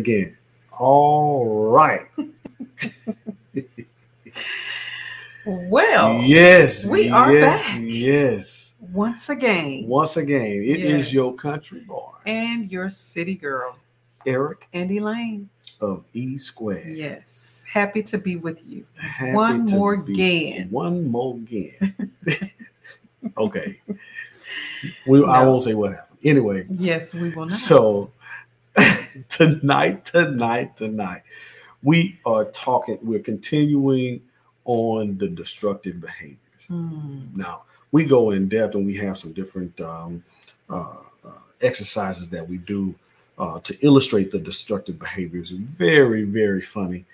again. All right. Well, yes. we are yes, back. Yes. once again, Once again, it is Yes. your country boy, and your city girl, Eric and Elaine of E Square. Yes, happy to be with you. Happy One more again. One more again. okay. We, I won't say what happened. Anyway, Yes, we will not. So tonight, tonight, tonight, we are talking, we're continuing on the destructive behaviors. Hmm. Now, we go in depth and we have some different um, uh, uh, exercises that we do uh, to illustrate the destructive behaviors. Very, very funny,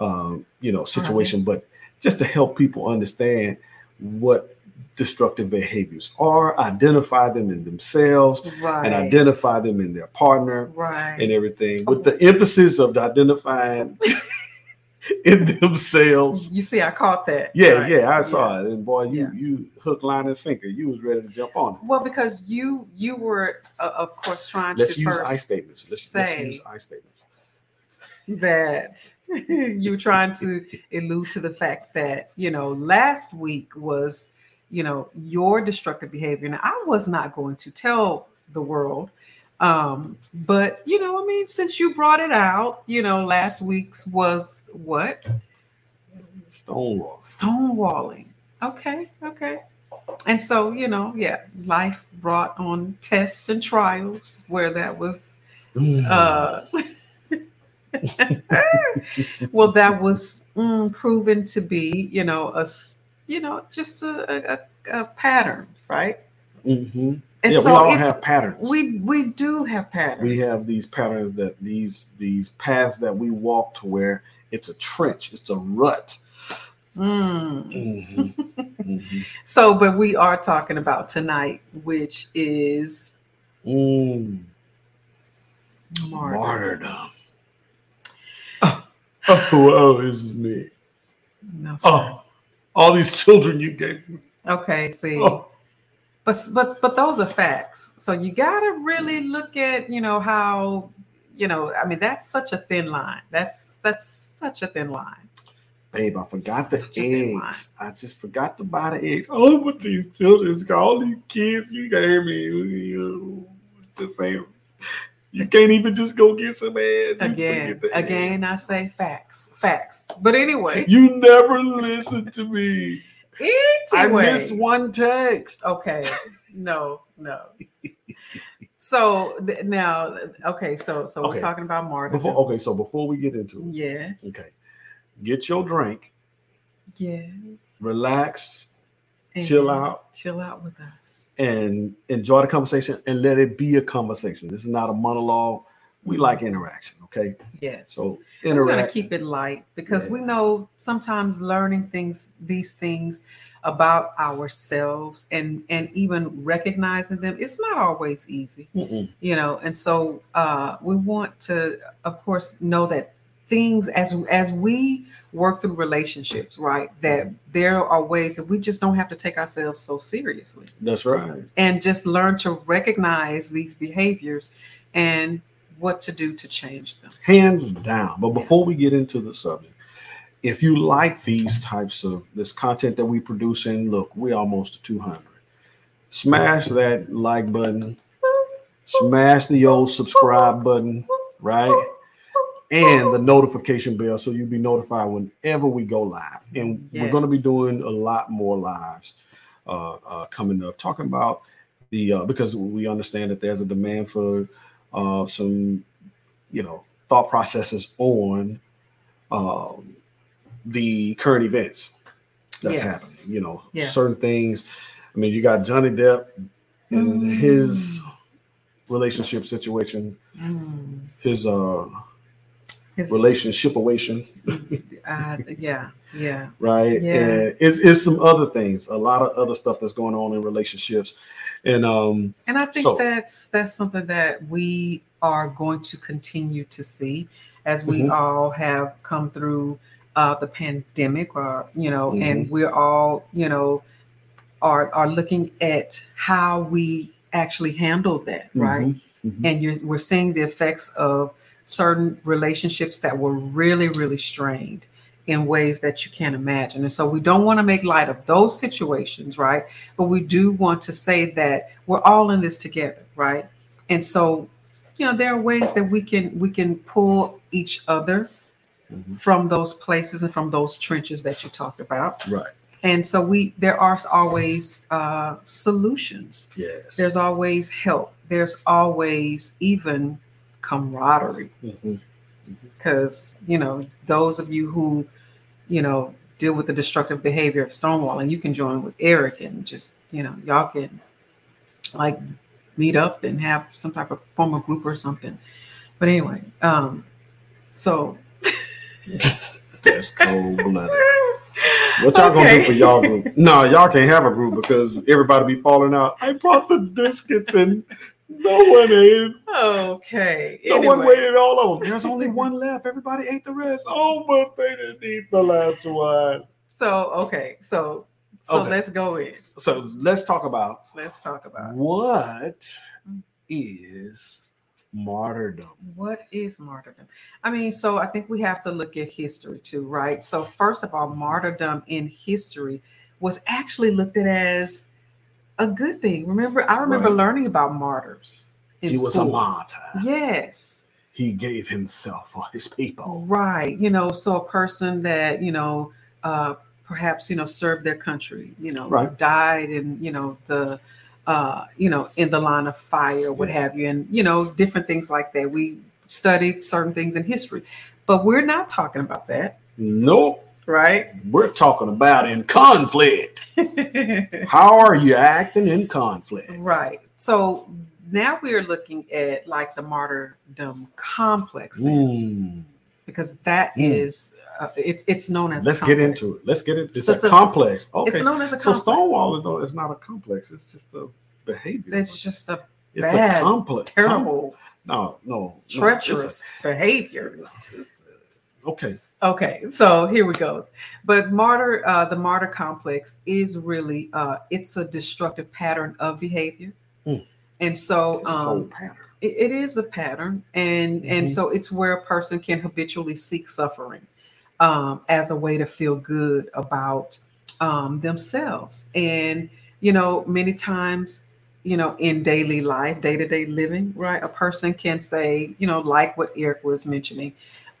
um, you know, situation, but just to help people understand what destructive behaviors are, identify them in themselves, right, and identify them in their partner right. and everything, with the emphasis of identifying in themselves. you see, I caught that. Yeah, Right. yeah, I saw it, and boy, you Yeah. you hook, line, and sinker. You was ready to jump on it. Well, because you you were, uh, of course, trying Let's to use first I statements. Let's, let's use I statements. that you were trying to allude to the fact that you know last week was you know your destructive behavior Now, i was not going to tell the world um but you know i mean since you brought it out you know last week's was what Stonewall. stonewalling okay okay and so you know yeah life brought on tests and trials where that was Mm. uh, well, that was mm, proven to be, you know, a you know, just a, a, a pattern, right? Mhm. And Yeah, so we all it's, have patterns. we we do have patterns. we have these patterns that these these paths that we walk to where it's a trench, it's a rut. Mm. Mhm. Mhm. So, but we are talking about tonight, which is Mm. martyr. Martyrdom. Oh, oh, oh, this is me. No, sir. Oh, all these children you gave me. Okay, see. Oh, But but but those are facts. So you got to really look at you know how you know. I mean, that's such a thin line. That's that's such a thin line. babe, I forgot the Such a thin line. eggs. I just forgot to buy the eggs. Oh, but these children, all these kids you gave me, you just saying, you can't even just go get some. You Again, again, I say facts, facts. But anyway, You never listen to me. Anyway. I missed one text. Okay, no, no. So now, okay, so so Okay. we're talking about martyrdom. Before, okay, so before we get into it, Yes. okay, get your drink, Yes. relax, And chill out, Chill out with us. And enjoy the conversation and let it be a conversation. This is not a monologue. We like interaction, okay? Yes. So we're going to interact. keep it light because Yeah. we know sometimes learning things, these things about ourselves and and even recognizing them, it's not always easy. Mm-mm. you know and so uh we want to of course know that things as as we work through relationships right that there are ways that we just don't have to take ourselves so seriously That's right. and just learn to recognize these behaviors and what to do to change them Hands down. But before we get into the subject, if you like these types of this content that we produce, and look, we almost 200. Smash that like button, smash the old subscribe button, right? And the notification bell so you'll be notified whenever we go live. And we're going to be doing a lot more lives uh, uh, coming up, talking about the uh, because we understand that there's a demand for uh, some, you know, thought processes on um, the current events that's Yes. happening. You know, Yeah. certain things. I mean, you got Johnny Depp and Mm. his relationship situation, Mm. his uh His- relationship situation, uh, yeah yeah right? Yeah. And it's, it's some other things, a lot of other stuff that's going on in relationships. And um And I think So- that's that's something that we are going to continue to see as we Mhm. all have come through uh, the pandemic, or you know, Mm-hmm. and we're all you know are are looking at how we actually handle that, right? mhm, Mhm. and you're we're seeing the effects of certain relationships that were really really strained in ways that you can't imagine and so we don't want to make light of those situations right but we do want to say that we're all in this together right and so you know there are ways that we can we can pull each other Mhm. from those places and from those trenches that you talked about Right. and so we there are always uh, solutions Yes. there's always help there's always even camaraderie Mhm. because you know those of you who you know deal with the destructive behavior of Stonewall, and you can join with eric and just you know y'all can like meet up and have some type of formal group or something but anyway um so That's cold blooded. What y'all gonna do for y'all group? No, y'all can't have a group because everybody be falling out. I brought the biscuits and no one ate. okay No one anyway. waited all of them. There's only one left. Everybody ate the rest. Oh, but they didn't eat the last one. so okay so so Okay. let's go in So let's talk about let's talk about what mm. is martyrdom. What is martyrdom? I mean, so I think we have to look at history too, right? So, first of all, martyrdom in history was actually looked at as a good thing. Remember, I remember Right. learning about martyrs He was school. a martyr. Yes, He gave himself for his people. right. You know, so a person that you know, uh, perhaps you know, served their country. You know, Right. died in you know the. Uh, you know, in the line of fire, what have you, and you know, different things like that. We studied certain things in history, but we're not talking about that, Nope. Right? We're talking about in conflict. How are you acting in conflict? right. So now we are looking at like the martyrdom complex, Mm. because that Mm. is uh, it's it's known as. Let's get into it. Let's get it. It's So a it's a- complex. Okay. It's known as a complex. so. Stonewall is it's not a complex. It's just a behavior. It's just a it's bad, a complex. terrible, No, no, no. A- treacherous behavior. okay. Okay, so here we go. But martyr, uh, the martyr complex is really uh, it's a destructive pattern of behavior, Hmm. and so um, it, it is a pattern, and and Mhm. so it's where a person can habitually seek suffering um, as a way to feel good about um, themselves, and you know many times. You know, in daily life, day to day living, right? A person can say, you know, like what Eric was mentioning,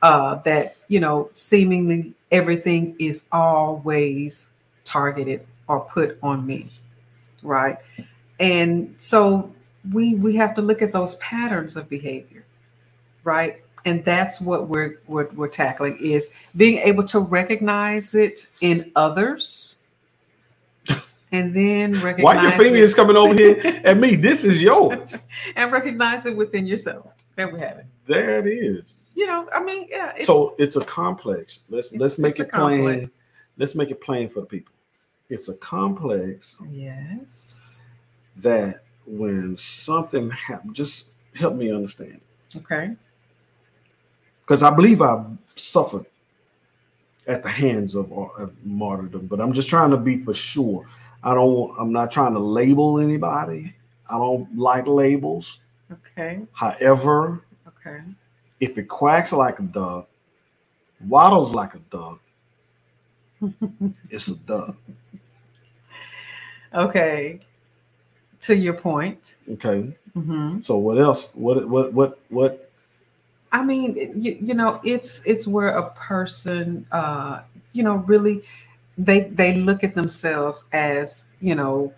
uh, that you know seemingly everything is always targeted or put on me right and so we we have to look at those patterns of behavior right and that's what we're we're, we're tackling is being able to recognize it in others and then recognize Why your finger is coming over here at me? This is yours. and recognize it within yourself there we have it There it is. You know i mean yeah it's, so it's a complex. Let's let's make it plain. complex. Let's make it plain for the people. It's a complex yes that when something happens, just help me understand. okay Because I believe I've suffered at the hands of, of martyrdom, but I'm just trying to be for sure. I don't. I'm not trying to label anybody. I don't like labels. okay However, okay if it quacks like a duck, waddles like a duck, it's a duck. okay to your point Okay. hmm So what else? What what what what? I mean, you, you know, it's it's where a person, uh, you know, really they they look at themselves as you know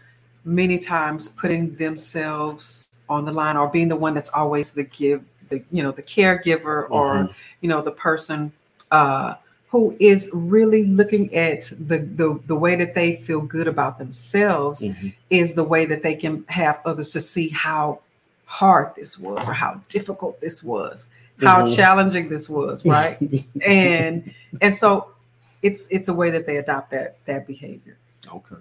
many times putting themselves on the line or being the one that's always the give the you know the caregiver or Mhm. you know the person uh, who is really looking at the, the the way that they feel good about themselves Mhm. is the way that they can have others to see how hard this was or how difficult this was how Mhm. challenging this was right and and so it's it's a way that they adopt that that behavior Okay.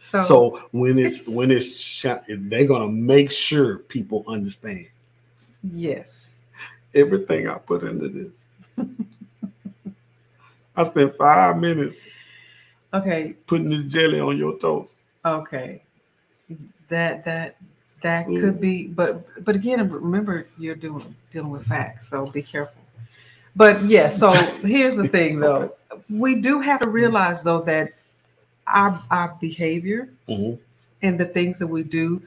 so, So when it's, it's- when it's they're gonna make sure people understand yes everything I put into this. I spent five minutes okay putting this jelly on your toast. okay that that That Mm. could be, but but again, remember you're doing dealing with facts, so be careful. But yeah, so here's the thing though. We do have to realize though that our our behavior Mhm. and the things that we do,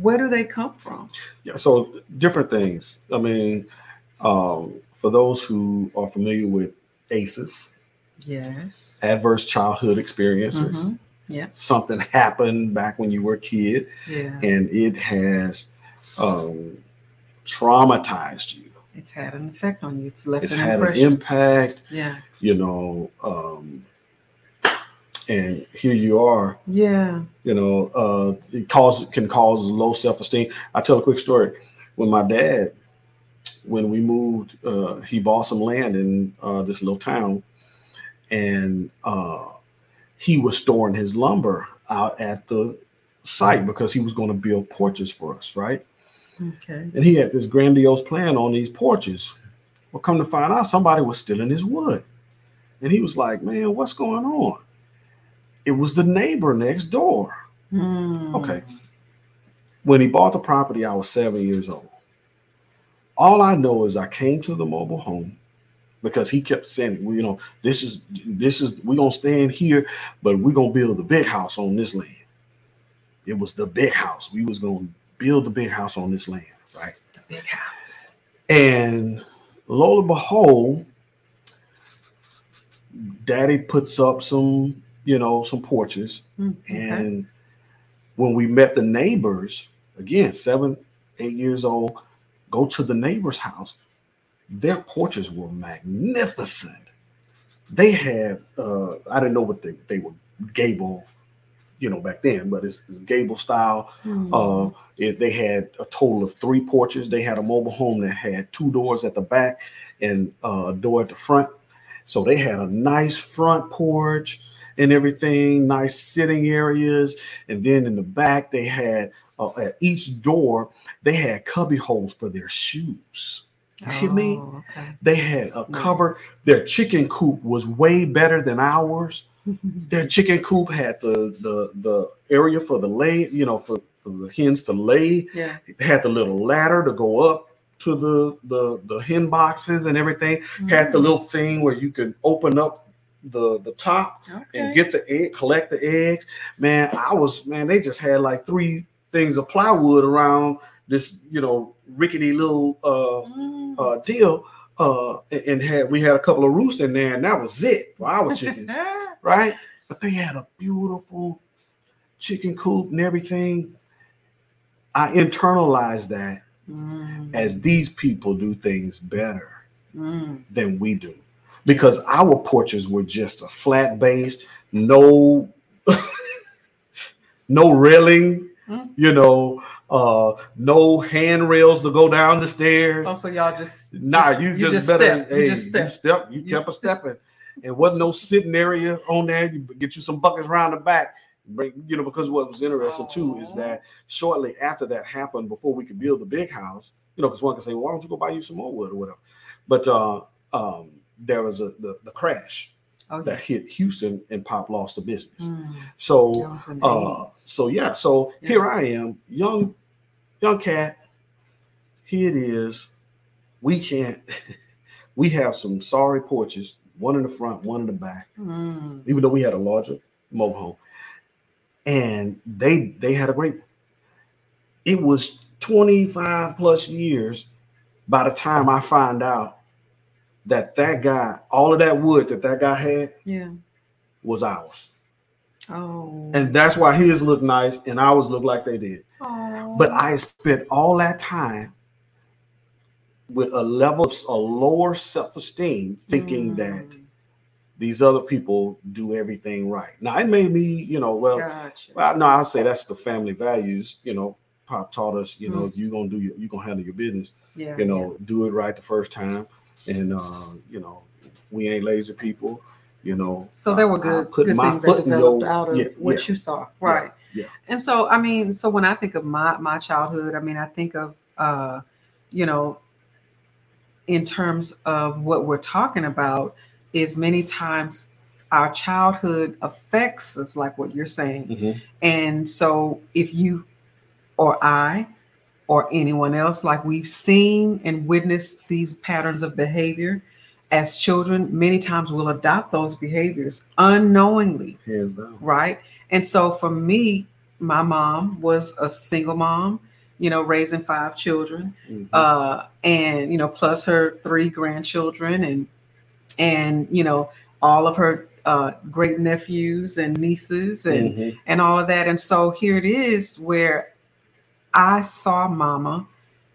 where do they come from? Yeah, so different things. I mean, um, for those who are familiar with ACEs, Yes. adverse childhood experiences, Mhm. Yeah. something happened back when you were a kid, Yeah. and it has um, traumatized you. It's had an effect on you. It's left It's an had an impact, yeah. you know. Um, and here you are, Yeah. you know, uh, it cause can cause low self esteem. I tell a quick story. When my dad, when we moved, uh, he bought some land in uh, this little town, and uh, he was storing his lumber out at the site because he was going to build porches for us, right? Okay. And he had this grandiose plan on these porches. Well, come to find out, somebody was stealing his wood, and he was like, "Man, what's going on?" It was the neighbor next door. Hmm. Okay. When he bought the property, I was seven years old. All I know is I came to the mobile home because he kept saying, well, you know, this is this is we're gonna stay in here, but we're gonna build the big house on this land. It was the big house. We was gonna build the big house on this land, right? The big house. And lo and behold, daddy puts up some, you know, some porches Hmm, and when we met the neighbors, again, seven, eight years old, go to the neighbor's house, their porches were magnificent. They had, uh, I didn't know what they, they were gable, you know, back then, but it's, it's gable style. Hmm. Uh, it, they had a total of three porches. They had a mobile home that had two doors at the back and uh, a door at the front. So they had a nice front porch and everything, nice sitting areas. And then in the back, they had uh, at each door, they had cubby holes for their shoes. You hear me? Oh, okay. They had a cover. Their chicken coop was way better than ours their chicken coop had the the the area for the lay, you know, for, for the hens to lay. yeah. It had the little ladder to go up to the the the hen boxes and everything. Had the Hmm. little thing where you could open up the the top okay. and get the egg, collect the eggs. Man, I was man, they just had like three things of plywood around this, you know, rickety little uh Mm. uh deal. Uh and- had we had a couple of roosts in there, and that was it for our chickens right? But they had a beautiful chicken coop and everything. I internalized that Mm. as these people do things better Mm. than we do. Because our porches were just a flat base, no no railing, Mm. you know, uh no handrails to go down the stairs. Oh, so y'all just Nah, you, just, better. step. Hey, you just step. you, step. You, You kept a step. stepping. And wasn't no sitting area on there. You get you some buckets around the back. Bring, you know, because what was interesting too is that shortly after that happened, before we could build the big house, you know, because one can say, well, why don't you go buy you some more wood or whatever? But uh, um, there was a the, the crash Oh, that hit Houston, and Pop lost the business. Mm. So That was in the uh so yeah so Yeah. here i am young young cat here it is we can't we have some sorry porches one in the front one in the back Mm. even though we had a larger mobile home and they they had a great it was 25 plus years by the time i find out that that guy all of that wood that that guy had Yeah. was ours Oh. and that's why his looked nice and ours looked like they did Oh. But I spent all that time with a level of a lower self-esteem, thinking Mm. that these other people do everything right. Now it made me, you know, well, Gotcha. well no, I'll say that's the family values. You know, Pop taught us, you Mm. know, if you're gonna do your, you're gonna handle your business. yeah. You know, do it right the first time, and uh, you know, we ain't lazy people. You know, So there were I good, things foot that developed out of yeah, what yeah. you saw, right? yeah. And so, I mean, so when I think of my my childhood, I mean, I think of, uh, you know, in terms of what we're talking about, is many times our childhood affects us, like what you're saying. Mhm. And so, if you or I or anyone else, like we've seen and witnessed these patterns of behavior as children, many times we'll adopt those behaviors unknowingly. Right. And so for me, my mom was a single mom, you know, raising five children, Mhm. uh, and you know, plus her three grandchildren and and you know, all of her uh great nephews and nieces and Mhm. and all of that. And so here it is where I saw mama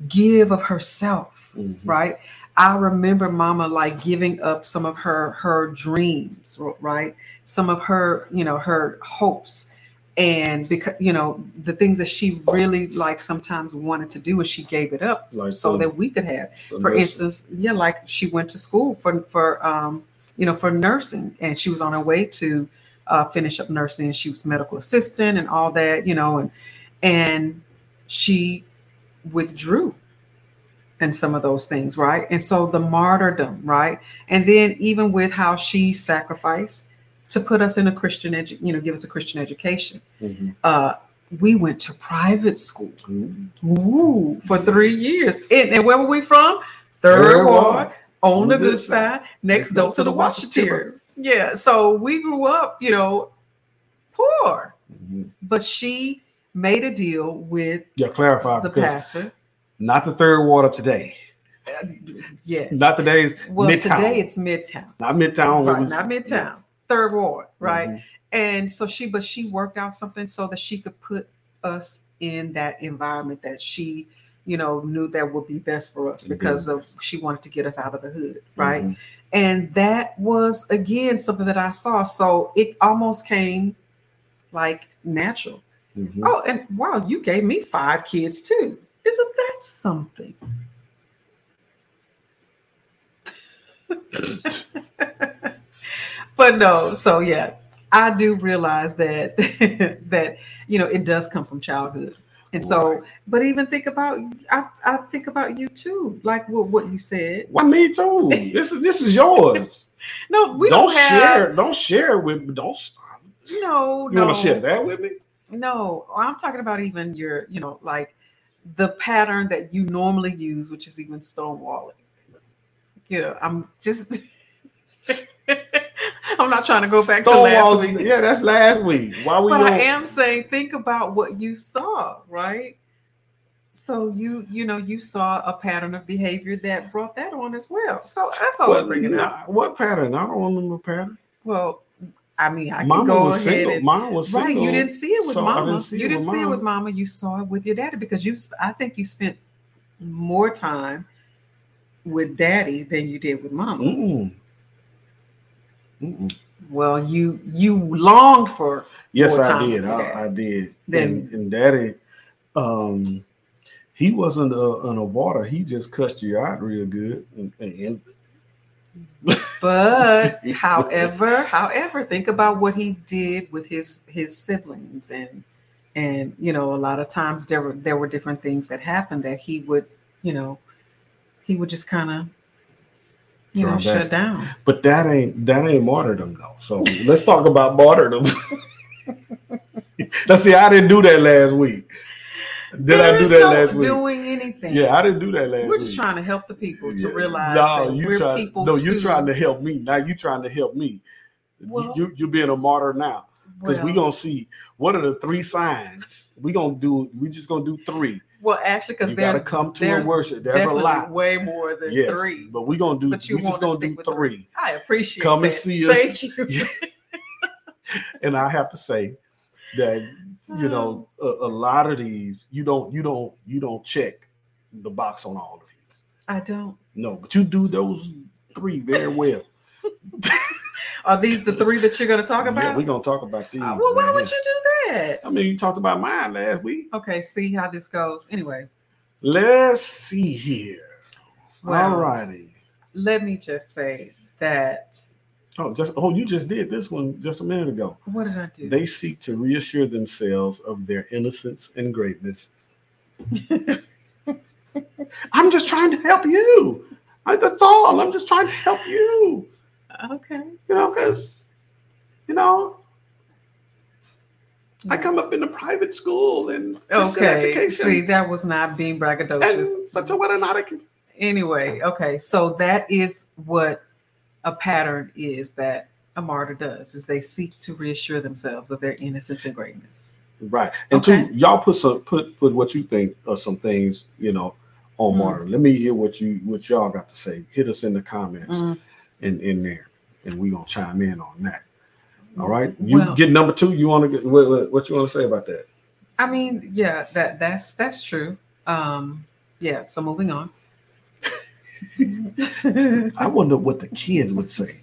give of herself, Mhm. right? I remember mama like giving up some of her her dreams, right? Some of her, you know, her hopes and because you know the things that she really like sometimes wanted to do and she gave it up Like so the- that we could have for nursing. instance yeah like she went to school for for um you know for nursing and she was on her way to uh, finish up nursing and she was medical assistant and all that you know and and she withdrew and some of those things right and so the martyrdom right and then even with how she sacrificed to put us in a christian edu- you know give us a christian education Mhm. uh we went to private school. Ooh, for three years. And, and where were we from? Third Third ward, on the good side, next door to the Washington. Yeah, so we grew up, you know, poor, Mhm. but she made a deal with Yeah, clarify the pastor. not the third ward today. Yes. Not today's well, Midtown. today it's Midtown, not Midtown. right? was- Not Midtown, yes. third ward, right? Mhm. And so she, but she worked out something so that she could put us in that environment that she, you know, knew that would be best for us because of she wanted to get us out of the hood, right? Mhm. And that was again something that I saw. So it almost came like natural. Mhm. Oh, and wow, you gave me five kids too. Isn't that something? but no, so yeah, I do realize that that you know it does come from childhood. And so, but even think about I, I think about you too, like what, what you said. Why me too? This is this is yours. No, we don't, don't, have share. Don't share it with me. Don't stop. no, You no. want to share that with me? No, oh, I'm talking about even your, you know, like the pattern that you normally use, which is even stonewalling. You know, I'm just I'm not trying to go back to last week. Yeah, that's last week. Why we But? I am saying think about what you saw, right? So you, you know, you saw a pattern of behavior that brought that on as well. So that's all I'm What, bringing up. what pattern? I don't remember a pattern. Well, I mean, I can Mama go was ahead single. and Mine was Right, single. you didn't see it with so mama. didn't see you didn't see it with mama. mama. You saw it with your daddy because you. I think you spent more time with daddy than you did with mama. Mm-mm. Mm-mm. Well, you you longed for. Yes, I did. I, I did. Then- and, and daddy, um, he wasn't a, an aborter. He just cussed you out real good. And, and But however, however, think about what he did with his his siblings and and you know a lot of times there were there were different things that happened that he would you know he would just kind of you know back. shut down. but that ain't that ain't martyrdom though. So let's talk about martyrdom. Let's see. I didn't do that last week. Did I do is that no last week? Doing anything. Yeah, I didn't do that last week. We're week. just trying to help the people to Yeah. realize No, that you we're try, people. No, too. trying to help me. Now you trying to help me. You- Well- you you being a martyr now because we're gonna see what are the three signs. we're gonna do. we're just gonna do three. Well, actually, because You gotta come to a there's worship. There's a lot. way more than Yes, three. but we're gonna do. But you we just gonna do three. I appreciate. Come and see us. Thank you. And I have to say that you know a, a lot of these you don't you don't you don't check the box on all of these. I don't. No, but you do those three very well. Are these the three that you're going to talk about? Yeah, we're gonna talk about these. Uh, well, why right would here. you do that? I mean, you talked about mine last week. Okay, see how this goes. Anyway, Let's see here. Well- All righty. let me just say that. Oh, just oh, you just did this one just a minute ago. What did I do? They seek to reassure themselves of their innocence and greatness. I'm just trying to help you. I, that's all. I'm just trying to help you. okay. You know, because you know, I come up in a private school and Okay. education See, that was not being braggadocious. and such a what an. Anyway, okay. So that is what a pattern is that a martyr does is they seek to reassure themselves of their innocence and greatness. Right. And Okay. two, y'all put some put put what you think of some things, you know, on Mm. Martin. Let me hear what you what y'all got to say. Hit us in the comments Mm. in in there, and we gonna chime in on that. All right. You Well- get number two. You want to get what, what, what you want to say about that? I mean, yeah, that that's that's true. Um, yeah, so moving on. I wonder what the kids would say,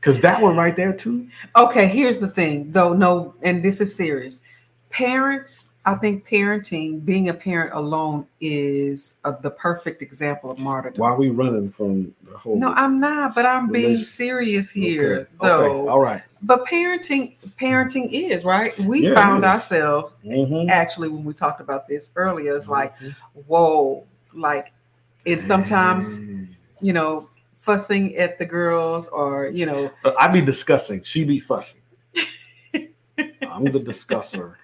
because that one right there too. Okay, here's the thing, though. No, and this is serious. Parents, I think parenting, being a parent alone, is uh, the perfect example of martyrdom. Why are we running from the whole? No, I'm not, but I'm being serious here, okay, though. All right. But parenting, parenting is right. We Yeah, found ourselves Mhm. actually when we talked about this earlier. It's like, whoa, like, it's sometimes. You know fussing at the girls, or you know, Uh, I be discussing. She'd be fussing. I'm the discusser.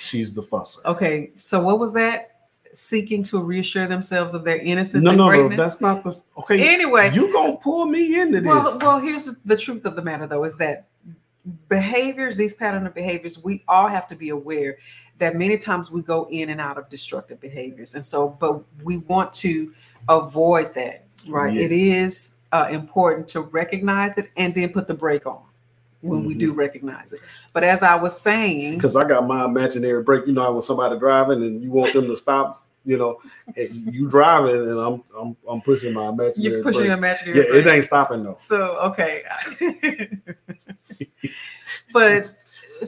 She's the fusser. okay. So what was that? Seeking to reassure themselves of their innocence No, no, no. That's not the. Okay. anyway, You gonna pull me into this? Well, well, here's the truth of the matter, though, is that behaviors, these pattern of behaviors, we all have to be aware that many times we go in and out of destructive behaviors, and so, but we want to avoid that, right? It Yes. is uh, important to recognize it and then put the brake on when we Mm-hmm. do recognize it. But as I was saying, Because I got my imaginary brake. You know, when somebody driving and you want them to stop, you know, you driving and I'm I'm I'm pushing my imaginary. you're pushing brake. your imaginary. Yeah, brake. it ain't stopping though. So okay. but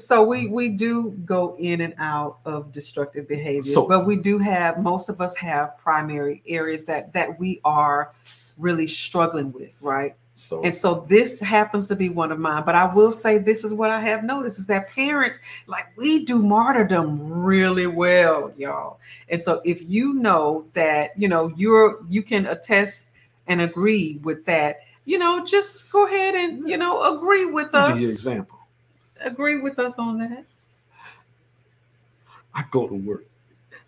so we we do go in and out of destructive behaviors, So- but we do have most of us have primary areas that that we are really struggling with, right? So And so this happens to be one of mine. But I will say this is what I have noticed is that parents, like we do martyrdom really well, y'all. And so if you know that, you know, you're you can attest and agree with that, you know, just go ahead and, you know, agree with us. give example. Agree with us on that. I go to work.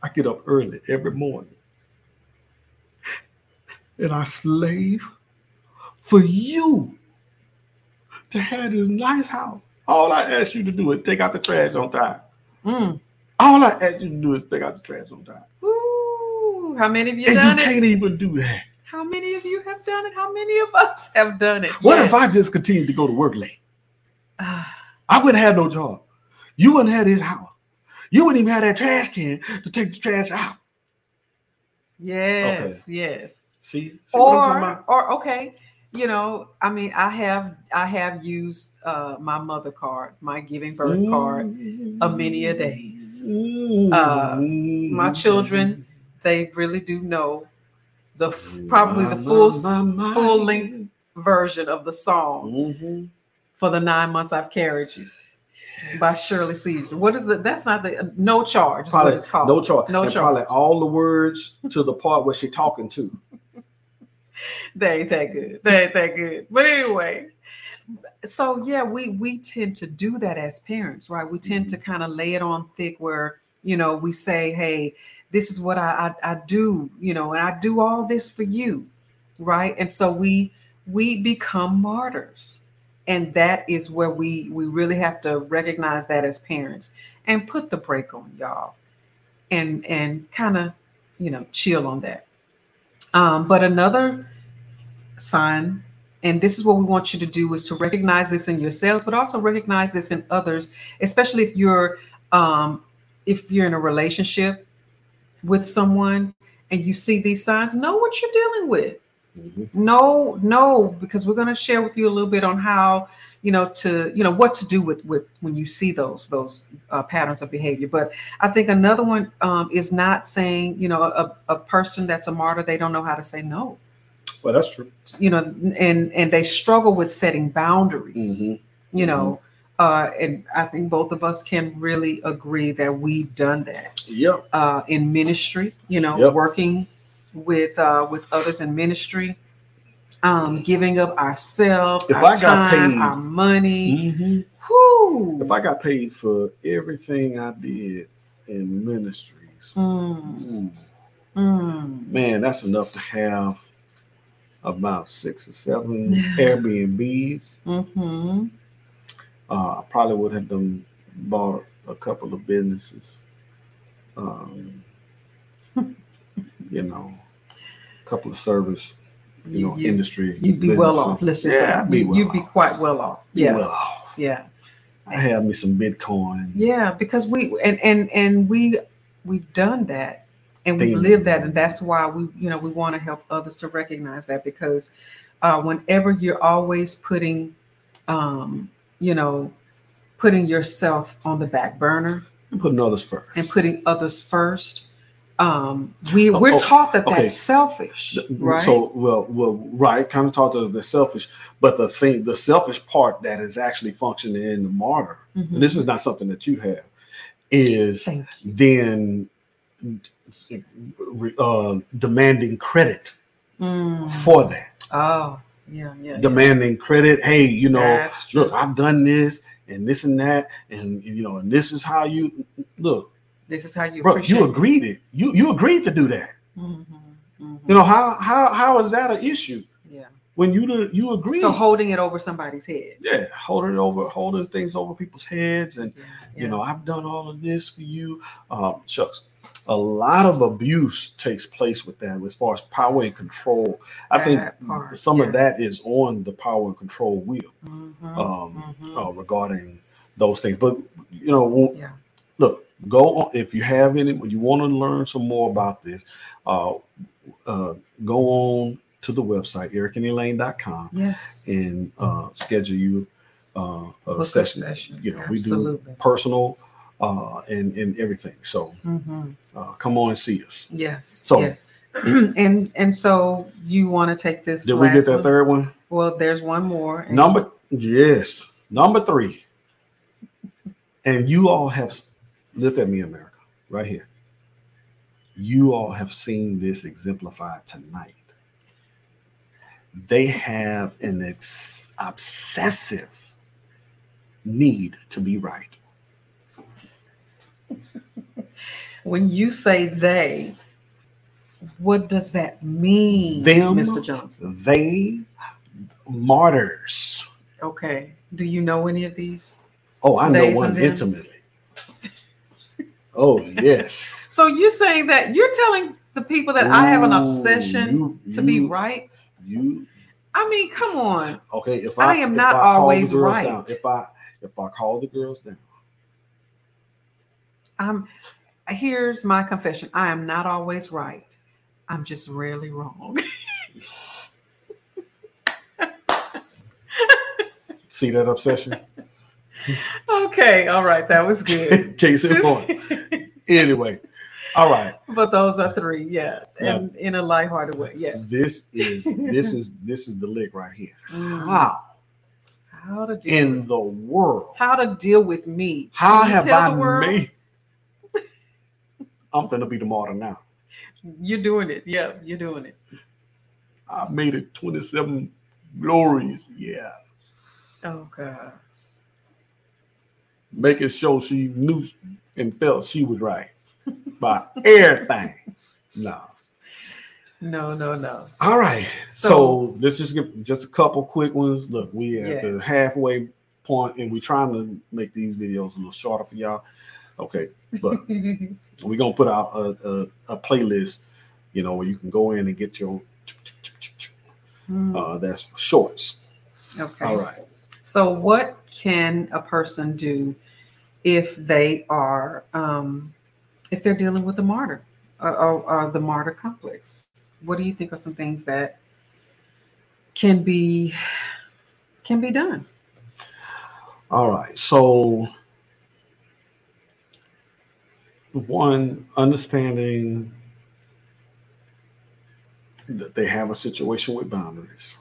I get up early every morning. And I slave for you to have this nice house. All I ask you to do is take out the trash on time. Mm. All I ask you to do is take out the trash on time. Ooh, how many of you and done you it? can't even do that. How many of you have done it? How many of us have done it? What Yes. if I just continue to go to work late? Ah, I wouldn't have no job. You wouldn't have this house. You wouldn't even have that trash can to take the trash out. yes, yes. See, See or or okay you know i mean i have i have used uh my mother card my giving birth card a many a days. Uh, my children they really do know the probably the full full length version of the song Mhm. For the nine months i've carried you by shirley caesar what is the that's not the no charge Probably it's called no charge. no and charge probably all the words to the part where she's talking to. they ain't that good. They ain't that good. But anyway, so yeah, we we tend to do that as parents, right? We tend to mm-hmm. kind of lay it on thick where you know we say, "Hey, this is what I, I I do," you know, and I do all this for you, right? And so we we become martyrs, and that is where we we really have to recognize that as parents and put the brake on y'all, and and kind of you know chill on that. Um, but another sign, and this is what we want you to do, is to recognize this in yourselves, but also recognize this in others, especially if you're um, if you're in a relationship with someone and you see these signs. Know what you're dealing with. Mhm. No, no, because we're going to share with you a little bit on how you know to you know what to do with with when you see those those uh, patterns of behavior. But I think another one um, is not saying you know a, a person that's a martyr they don't know how to say no. Well, that's true. You know, and and they struggle with setting boundaries. Mhm. You know, uh, and I think both of us can really agree that we've done that Yep. uh, in ministry. You know, Yep. working with uh, with others in ministry um, giving up ourselves, If our I got time, paid- our money. Mhm. Whew. If I got paid for everything I did in ministries, Mm, mm, mm. man, that's enough to have about six or seven Airbnbs. hmm Uh, I probably would have done bought a couple of businesses. Um, you know, a couple of service, you know, You- industry. You'd be well off. Let's just yeah, say I'd be You- well you'd be quite well off. Be Yeah, well off. yeah, I have me some Bitcoin. yeah. Because we and and and we we've done that and we've lived that, and that's why we you know we want to help others to recognize that because uh, whenever you're always putting, um, you know, putting yourself on the back burner And putting others first. and putting others first. Um, we Oh, we're oh, taught that okay. that's selfish, right? So well, well, right, kind of talk to the selfish, but the thing, the selfish part that is actually functioning in the martyr. Mhm. and this is not something that you have, is you. then uh, demanding credit Mm. for that. Oh, yeah, yeah. yeah. Demanding credit. Hey, you know, look, I've done this and this and that, and you know, and this is how you look, This is how you bro. You agreed it. You you agreed to do that. Mhm, mhm. You know how how how is that an issue yeah. when you you agree? So holding it over somebody's head. yeah, holding it over, holding things over people's heads, and Yeah, you know, I've done all of this for you. Um, shucks, a lot of abuse takes place with that as far as power and control. I think part, some yeah. of that is on the power and control wheel Mhm, um, mhm. uh, regarding those things. But you know, Yeah. look, go on if you have any. You want to learn some more about this, uh, uh, go on to the website ericandelaine.com Yes. and uh, schedule you uh, a session. session. You know, Absolutely. we do personal uh, and and everything. So Mhm. uh, come on and see us. Yes. So- yes. and and so you want to take this? Did we get that one? third one? Well, there's one more. Number yes, number three. And you all have look at me, America, right here. You all have seen this exemplified tonight. They have an ex- obsessive need to be right. When you say they, what does that mean, Them. Mr. Johnson? They martyrs. Okay. Do you know any of these? Oh, I know one intimately. Oh yes. So you're saying that you're telling the people that I have an obsession you- to be right? You I mean, come on. okay? If I I, am if not I always right. down, if I if I call the girls down, I'm here's my confession. I am not always right. I'm just rarely wrong. see that obsession. okay, all right, that was good. Case in point. Anyway, all right. but those are three, yeah, and in a lighthearted way, yes. This is this is this is the lick right here. Mm. How how to deal in with the world? how to deal with me? How have I made? I'm finna be the martyr now. You're doing it. Yeah, you're doing it. I made it 27 glories. Yeah. Oh God. Making sure she knew and felt she was right by everything. No. No, no, no. All right. So, So- let's just get just a couple quick ones. Look, we at the halfway point, and we're trying to make these videos a little shorter for y'all. Okay, but we're gonna put out a, a, a playlist, you know, where you can go in and get your Mm, uh that's shorts. okay. All right. So, what can a person do if they are, um, if they're dealing with a martyr or, or, or the martyr complex? What do you think are some things that can be can be done? All right. So, one, understanding that they have a situation with boundaries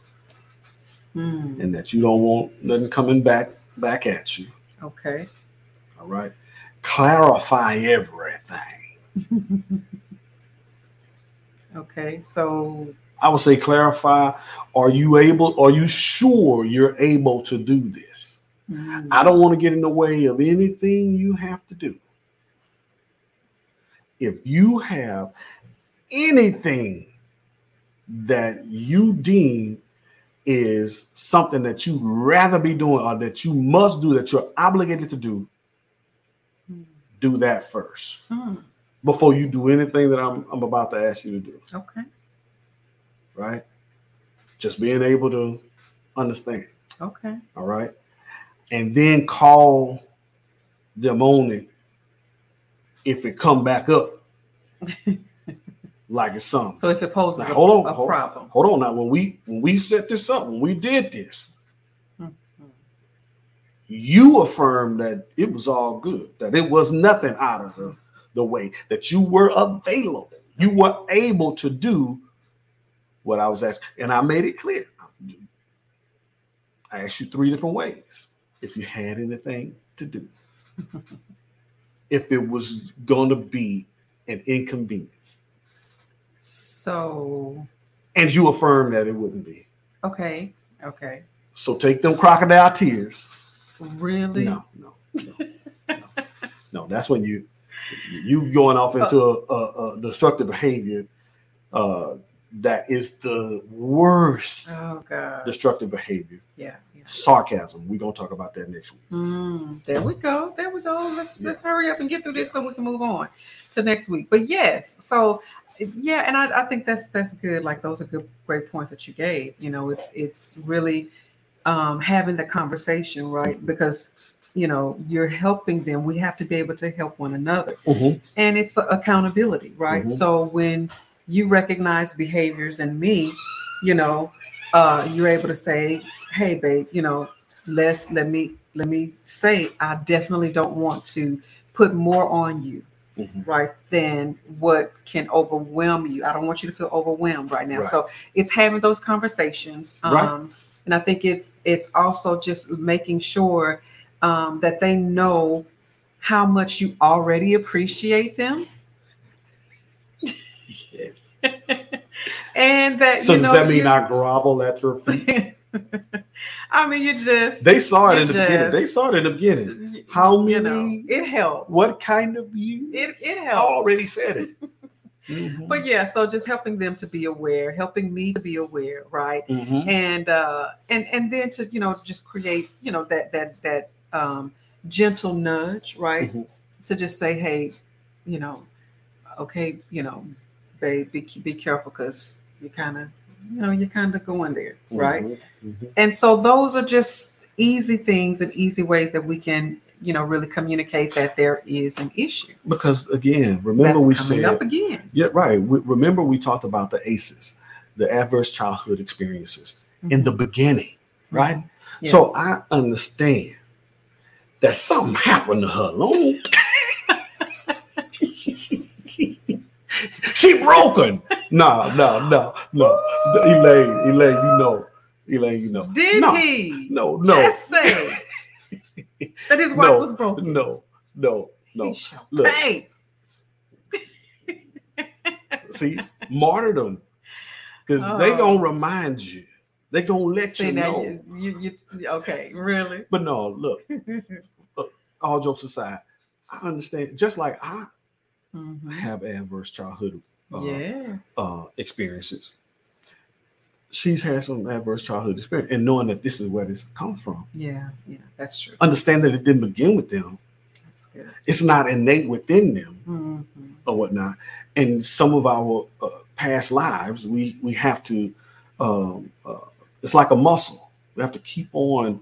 Hmm, and that you don't want nothing coming back back at you. okay. All right. Clarify everything. okay. So, I would say clarify. Are you able? Are you sure you're able to do this? Mhm. I don't want to get in the way of anything you have to do. If you have anything that you deem is something that you'd rather be doing or that you must do, that you're obligated to do, do that first Hmm. before you do anything that I'm, I'm about to ask you to do, Okay. right? Just being able to understand. Okay. all right and then call them on it if it come back up like it's something. So if it poses Now, a, hold on, a hold- problem, hold on now. When we when we set this up when we did this Mhm. you affirmed that it was all good that it was nothing out of the, the way that you were available. You were able to do what i was asking. And i made it clear. I asked you three different ways if you had anything to do. If it was going to be an inconvenience so and you affirm that it wouldn't be okay, okay, so take them crocodile tears really? No, no, no, no. no. That's when you you going off into a, a, a destructive behavior uh, that is the worst Oh God. destructive behavior. Yeah. yeah. Sarcasm. We're gonna talk about that next week. Mm, there we go. There we go. Let's Yeah. let's hurry up and get through this so we can move on to next week. But yes, so yeah, and I, I think that's that's good. Like those are good great points that you gave. You know, it's it's really um having the conversation, right? Because you know, you're helping them. We have to be able to help one another. And it's accountability, right? Mhm. So when you recognize behaviors in me, you know, uh, you're able to say, "Hey, babe, you know, let's let me let me say, I definitely don't want to put more on you, Mhm. right, than what can overwhelm you. I don't want you to feel overwhelmed right now. Right. So it's having those conversations, um, Right. and I think it's it's also just making sure um, that they know how much you already appreciate them Yes. and that So you does know that mean you- I grovel at your feet? I mean, you just They saw it in the beginning. They saw it in the beginning. How you many? know it helped. What kind of you? it it I helps. already said it. Mhm. But yeah, so just helping them to be aware, helping me to be aware, right? Mhm. And uh and and then to you know just create you know that that that um gentle nudge, right? Mhm. To just say, hey, you know, okay, you know, babe, be be careful because you kind of you know you're kind of going there, right? Mhm. Mhm. And so those are just easy things and easy ways that we can, you know, really communicate that there is an issue. Because again, remember That's we said up again. Yeah, right. We, remember, we talked about the ACEs, the adverse childhood experiences, in the beginning, right? Mhm. Yeah. So I understand that something happened to her. Long. she broken. No, no, no, no. Elaine, Elaine, you know, Elaine, you know. Did no, he No, no, just say that his wife No. was broken? no, no, no. Look. pay. See, martyrdom, because they Oh. gonna remind you. They gonna let See you know. you, you, you okay? Really? But no, look, all jokes aside, I understand. Just like I Mhm. have adverse childhood uh, yes. uh, experiences, she's had some adverse childhood experience, and knowing that this is where this comes from, yeah. Yeah. That's true. understand that it didn't begin with them. That's good. It's not innate within them Mhm. or whatnot. And some of our uh, past lives, we we have to. Um, uh, it's like a muscle. We have to keep on,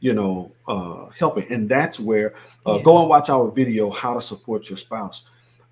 you know, uh, helping, and that's where uh, Yeah. go and watch our video, how to support your spouse.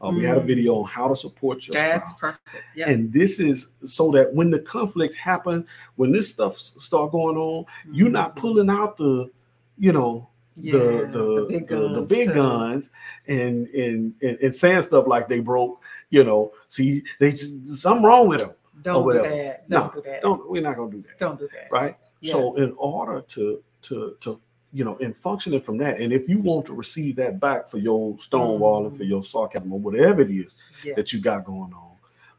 Uh, We had a Mm. video on how to support your That's spouse, perfect. Yeah. and this is so that when the conflict happen, when this stuff start going on, you're not pulling out the, you know, Yeah, the the big the, the big guns and, and and and saying stuff like they broke, you know. See, they just, something wrong with them. Don't do that. No, Don't do that. Don't we're not gonna do that, Don't do that. right? Yeah. So in order to to to you know, and functioning from that, and if you want to receive that back for your stonewalling, Mhm. for your sarcasm, or whatever it is Yeah. that you got going on,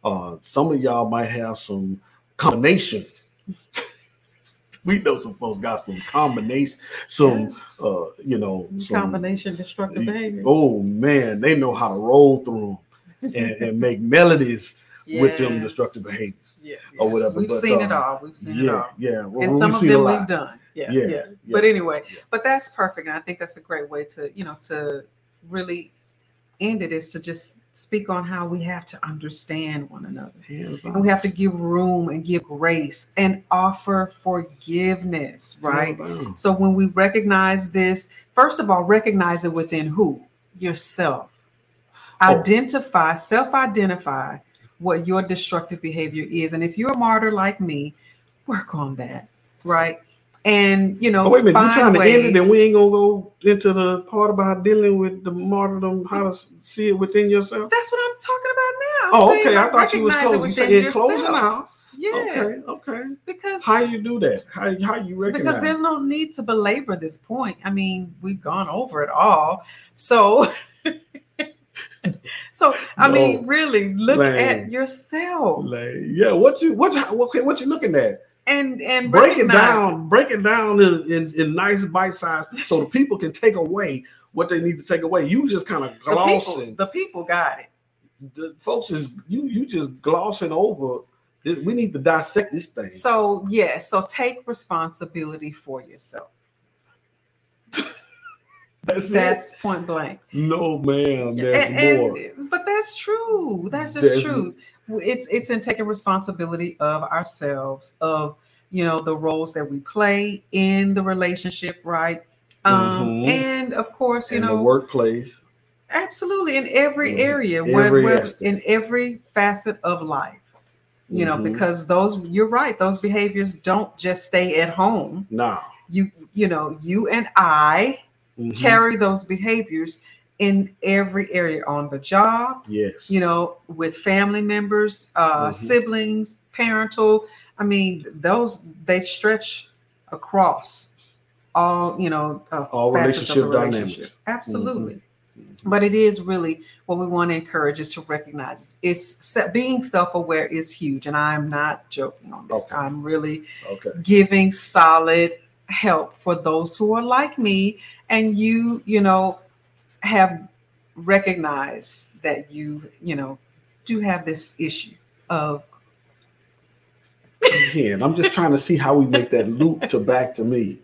uh, some of y'all might have some combination. we know some folks got some combination, some uh, you know, some, Combination destructive behavior. Oh man, they know how to roll through them and, and make melodies with them destructive behaviors Yeah, or whatever. We've but, seen uh, it all. We've seen it Yeah, all. yeah. Well, and some of them we've done. Yeah, Yeah, yeah. yeah. But anyway, Yeah. but that's perfect, and I think that's a great way to you know to really end it is to just speak on how we have to understand one another. Hands And we have to give room and give grace and offer forgiveness, right? Hands. So when we recognize this, first of all, recognize it within who? Yourself. Oh. Identify, self-identify what your destructive behavior is. And if you're a martyr like me, work on that, right? And you know, Oh, wait a minute, you trying to end it, ways- and we ain't gonna go into the part about dealing with the martyrdom, how to see it within yourself. That's what I'm talking about now. Oh, okay. I thought you was closing. You said closing out. Yes, Okay, okay. because How you do that? How how you recognize? because there's no need to belabor this point. I mean, we've gone over it all. So so I mean, really look Lame. at yourself Like, yeah, what you what you okay, what you looking at? and and breaking down, breaking down in, in, in nice bite size so the people can take away what they need to take away. You just kind of The people, glossing. the people got it. The folks is you you just glossing over. We need to dissect this thing. So yes, so take responsibility for yourself. That's, it. Point blank. No, ma'am. There's And- and- more. but that's true. That's just There's- true. It's it's in taking responsibility of ourselves, of you know the roles that we play in the relationship, right? Um, Mhm. and of course, you in the know, workplace. absolutely in every Mhm. area, Every where, where- in every facet of life. You know, Mhm. because those you're right, those behaviors don't just stay at home. Nah. You you know, you and I Mhm. carry those behaviors in every area on the job, Yes. you know, with family members, uh, Mhm. siblings, parental. I mean, those they stretch across all, you know, uh, All facets of the relationship relationship. dynamics. Absolutely. Mhm. But it is really what we want to encourage is to recognize it's, se- being self-aware is huge, and I'm not joking on this. Okay. I'm really Okay. giving solid help for those who are like me and you you know have recognized that you you know do have this issue of Again, I'm just trying to see how we make that loop to back to me.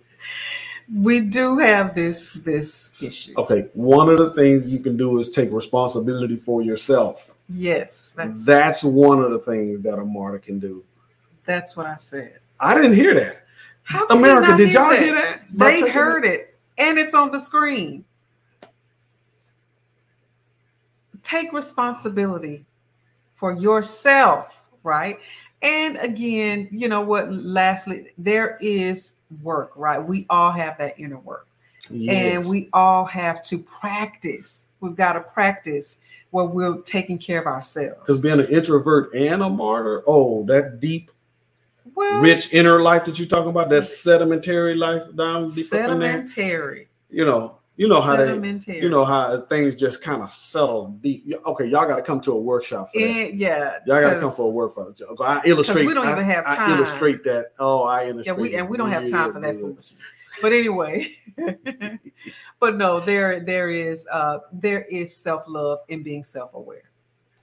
we do have this this issue Okay, one of the things you can do is take responsibility for yourself. yes that's That's one of the things that a martyr can do. that's what i said I didn't hear that. How America, did y'all that? hear that? they heard it and it's on the screen. Take responsibility for yourself right? And again you know what? Lastly there is work right? We all have that inner work. And we all have to practice. We've got to practice where we're taking care of ourselves. Because being an introvert and a martyr, oh, that deep, well rich inner life that you're talking about, that sedimentary life down deep up in there. sedimentary You know, you know how they, you know how things just kind of settle deep. Okay, y'all got to come to a workshop for that. and yeah Y'all got to come for a workshop. I illustrate. we don't even have time. I illustrate that. Oh, I Yeah, we and we don't have time for that foolishness. But anyway, but no, there there is uh there is self-love in being self-aware.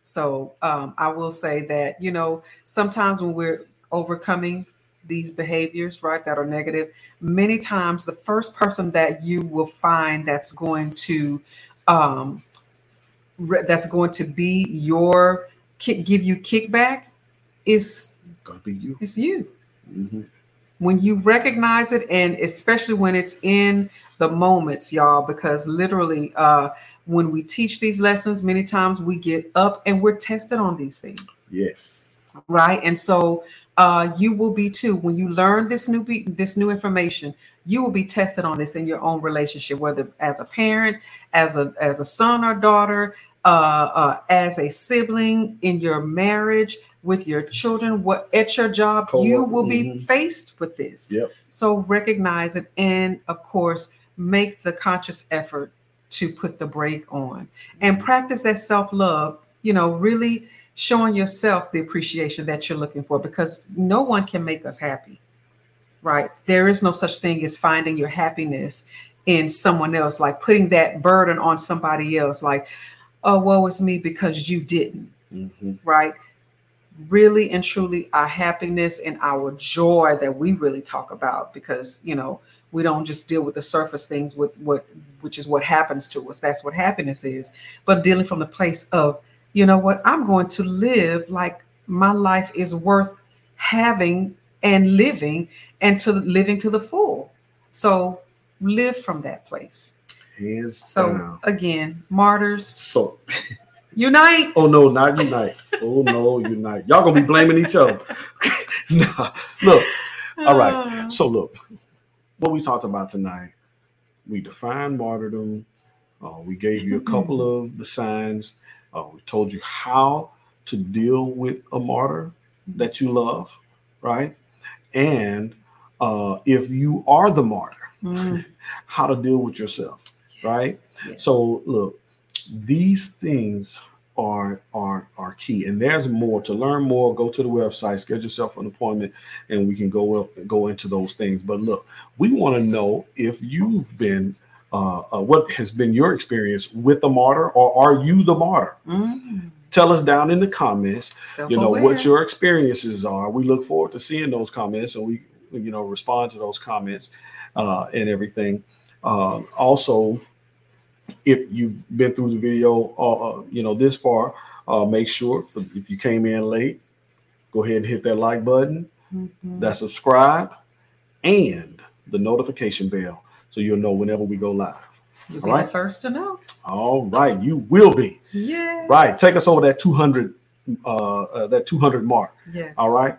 So um I will say that, you know, sometimes when we're overcoming these behaviors, right, that are negative, many times the first person that you will find that's going to um re- that's going to be your kick give you kickback is Gonna be you. It's you Mhm. when you recognize it and especially when it's in the moments y'all because literally uh when we teach these lessons many times we get up and we're tested on these things Yes. right and so uh you will be too when you learn this new be- this new information you will be tested on this in your own relationship whether as a parent as a as a son or daughter uh, uh as a sibling in your marriage with your children what at your job you will be mhm. faced with this Yep. so recognize it and of course make the conscious effort to put the brake on and practice that self-love you know really showing yourself the appreciation that you're looking for because no one can make us happy right? There is no such thing as finding your happiness in someone else like putting that burden on somebody else like oh woe is me because you didn't Mhm. right? Really and truly our happiness and our joy that we really talk about because you know we don't just deal with the surface things with what which is what happens to us. That's what happiness is. But dealing from the place of you know what i'm going to live like my life is worth having and living and to living to the full so live from that place Hands so down. again martyrs So, unite oh no, not unite. Oh no, unite. Y'all gonna be blaming each other. nah, look. All right. So look, what we talked about tonight, we defined martyrdom. Uh, we gave you a couple of the signs. Uh, we told you how to deal with a martyr that you love, right? And uh, if you are the martyr, Mm, how to deal with yourself, right? yes. So look, these things are are are key, and there's more. To learn more, go to the website, schedule yourself an appointment, and we can go up go into those things. But look, we want to know if you've been. Uh, uh, what has been your experience with the martyr, or are you the martyr? Mm, Tell us down in the comments. You know what your experiences are. We look forward to seeing those comments, and we you know respond to those comments uh, and everything. Uh, also, if you've been through the video, uh, uh, you know this far, uh, make sure for, if you came in late, go ahead and hit that like button, Mhm. that subscribe, and the notification bell, so you'll know whenever we go live. You'll be All right. the first to know. All right, you will be Yeah. right. Take us over that two hundred, uh, uh, that two hundred mark. Yes. All right,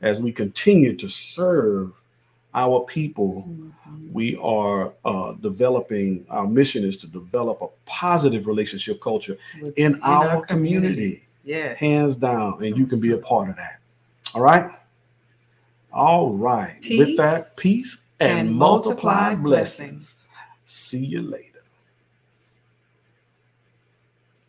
as we continue to serve our people Mhm. we are uh, developing our mission is to develop a positive relationship culture With- in, our, community Yes. hands down and you can be a part of that all right all right with that peace and, multiplied blessings blessings. see you later